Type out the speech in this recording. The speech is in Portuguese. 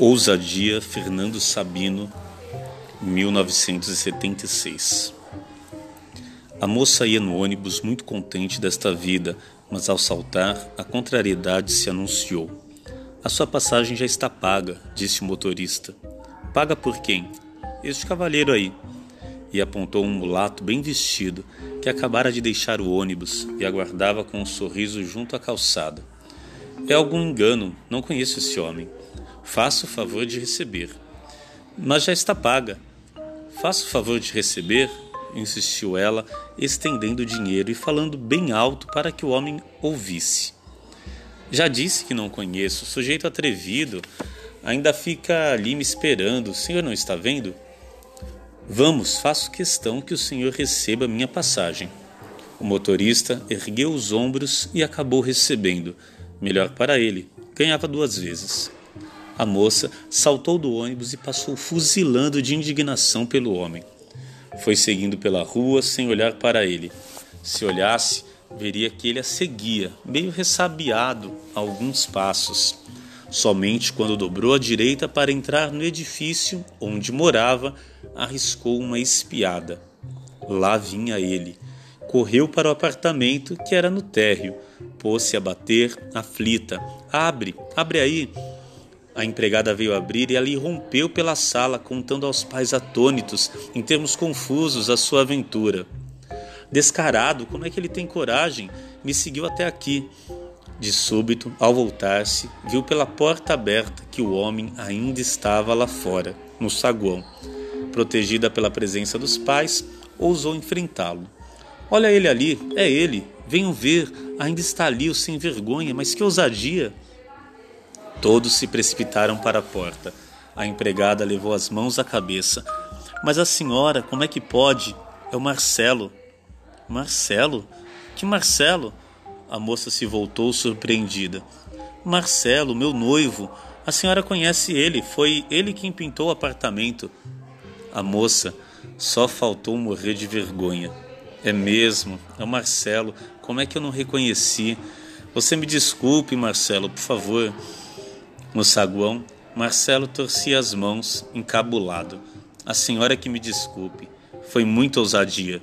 Ousadia Fernando Sabino, 1976. A moça ia no ônibus muito contente desta vida, mas ao saltar, a contrariedade se anunciou. A sua passagem já está paga, disse o motorista. Paga por quem? Este cavalheiro aí. E apontou um mulato bem vestido que acabara de deixar o ônibus e aguardava com um sorriso junto à calçada. É algum engano, não conheço esse homem. Faça o favor de receber. Mas já está paga. Faça o favor de receber, insistiu ela, estendendo o dinheiro e falando bem alto para que o homem ouvisse. Já disse que não conheço, sujeito atrevido, ainda fica ali me esperando. O senhor não está vendo? Vamos, faço questão que o senhor receba minha passagem. O motorista ergueu os ombros e acabou recebendo. Melhor para ele, ganhava duas vezes. A moça saltou do ônibus e passou fuzilando de indignação pelo homem. Foi seguindo pela rua sem olhar para ele. Se olhasse, veria que ele a seguia, meio ressabiado, a alguns passos. Somente quando dobrou à direita para entrar no edifício onde morava, arriscou uma espiada. Lá vinha ele. Correu para o apartamento que era no térreo. Pôs-se a bater, aflita. Abre, abre aí. A empregada veio abrir e ali rompeu pela sala, contando aos pais atônitos, em termos confusos, a sua aventura. Descarado, como é que ele tem coragem? Me seguiu até aqui. De súbito, ao voltar-se, viu pela porta aberta que o homem ainda estava lá fora, no saguão. Protegida pela presença dos pais, ousou enfrentá-lo. Olha ele ali, é ele. Venham ver, ainda está ali o sem vergonha, mas que ousadia! Todos se precipitaram para a porta. A empregada levou as mãos à cabeça. Mas a senhora, como é que pode? É o Marcelo. Marcelo? Que Marcelo? A moça se voltou surpreendida. Marcelo, meu noivo. A senhora conhece ele. Foi ele quem pintou o apartamento. A moça só faltou morrer de vergonha. É mesmo, é o Marcelo. Como é que eu não reconheci? Você me desculpe, Marcelo, por favor. No saguão, Marcelo torcia as mãos, encabulado. A senhora que me desculpe. Foi muita ousadia.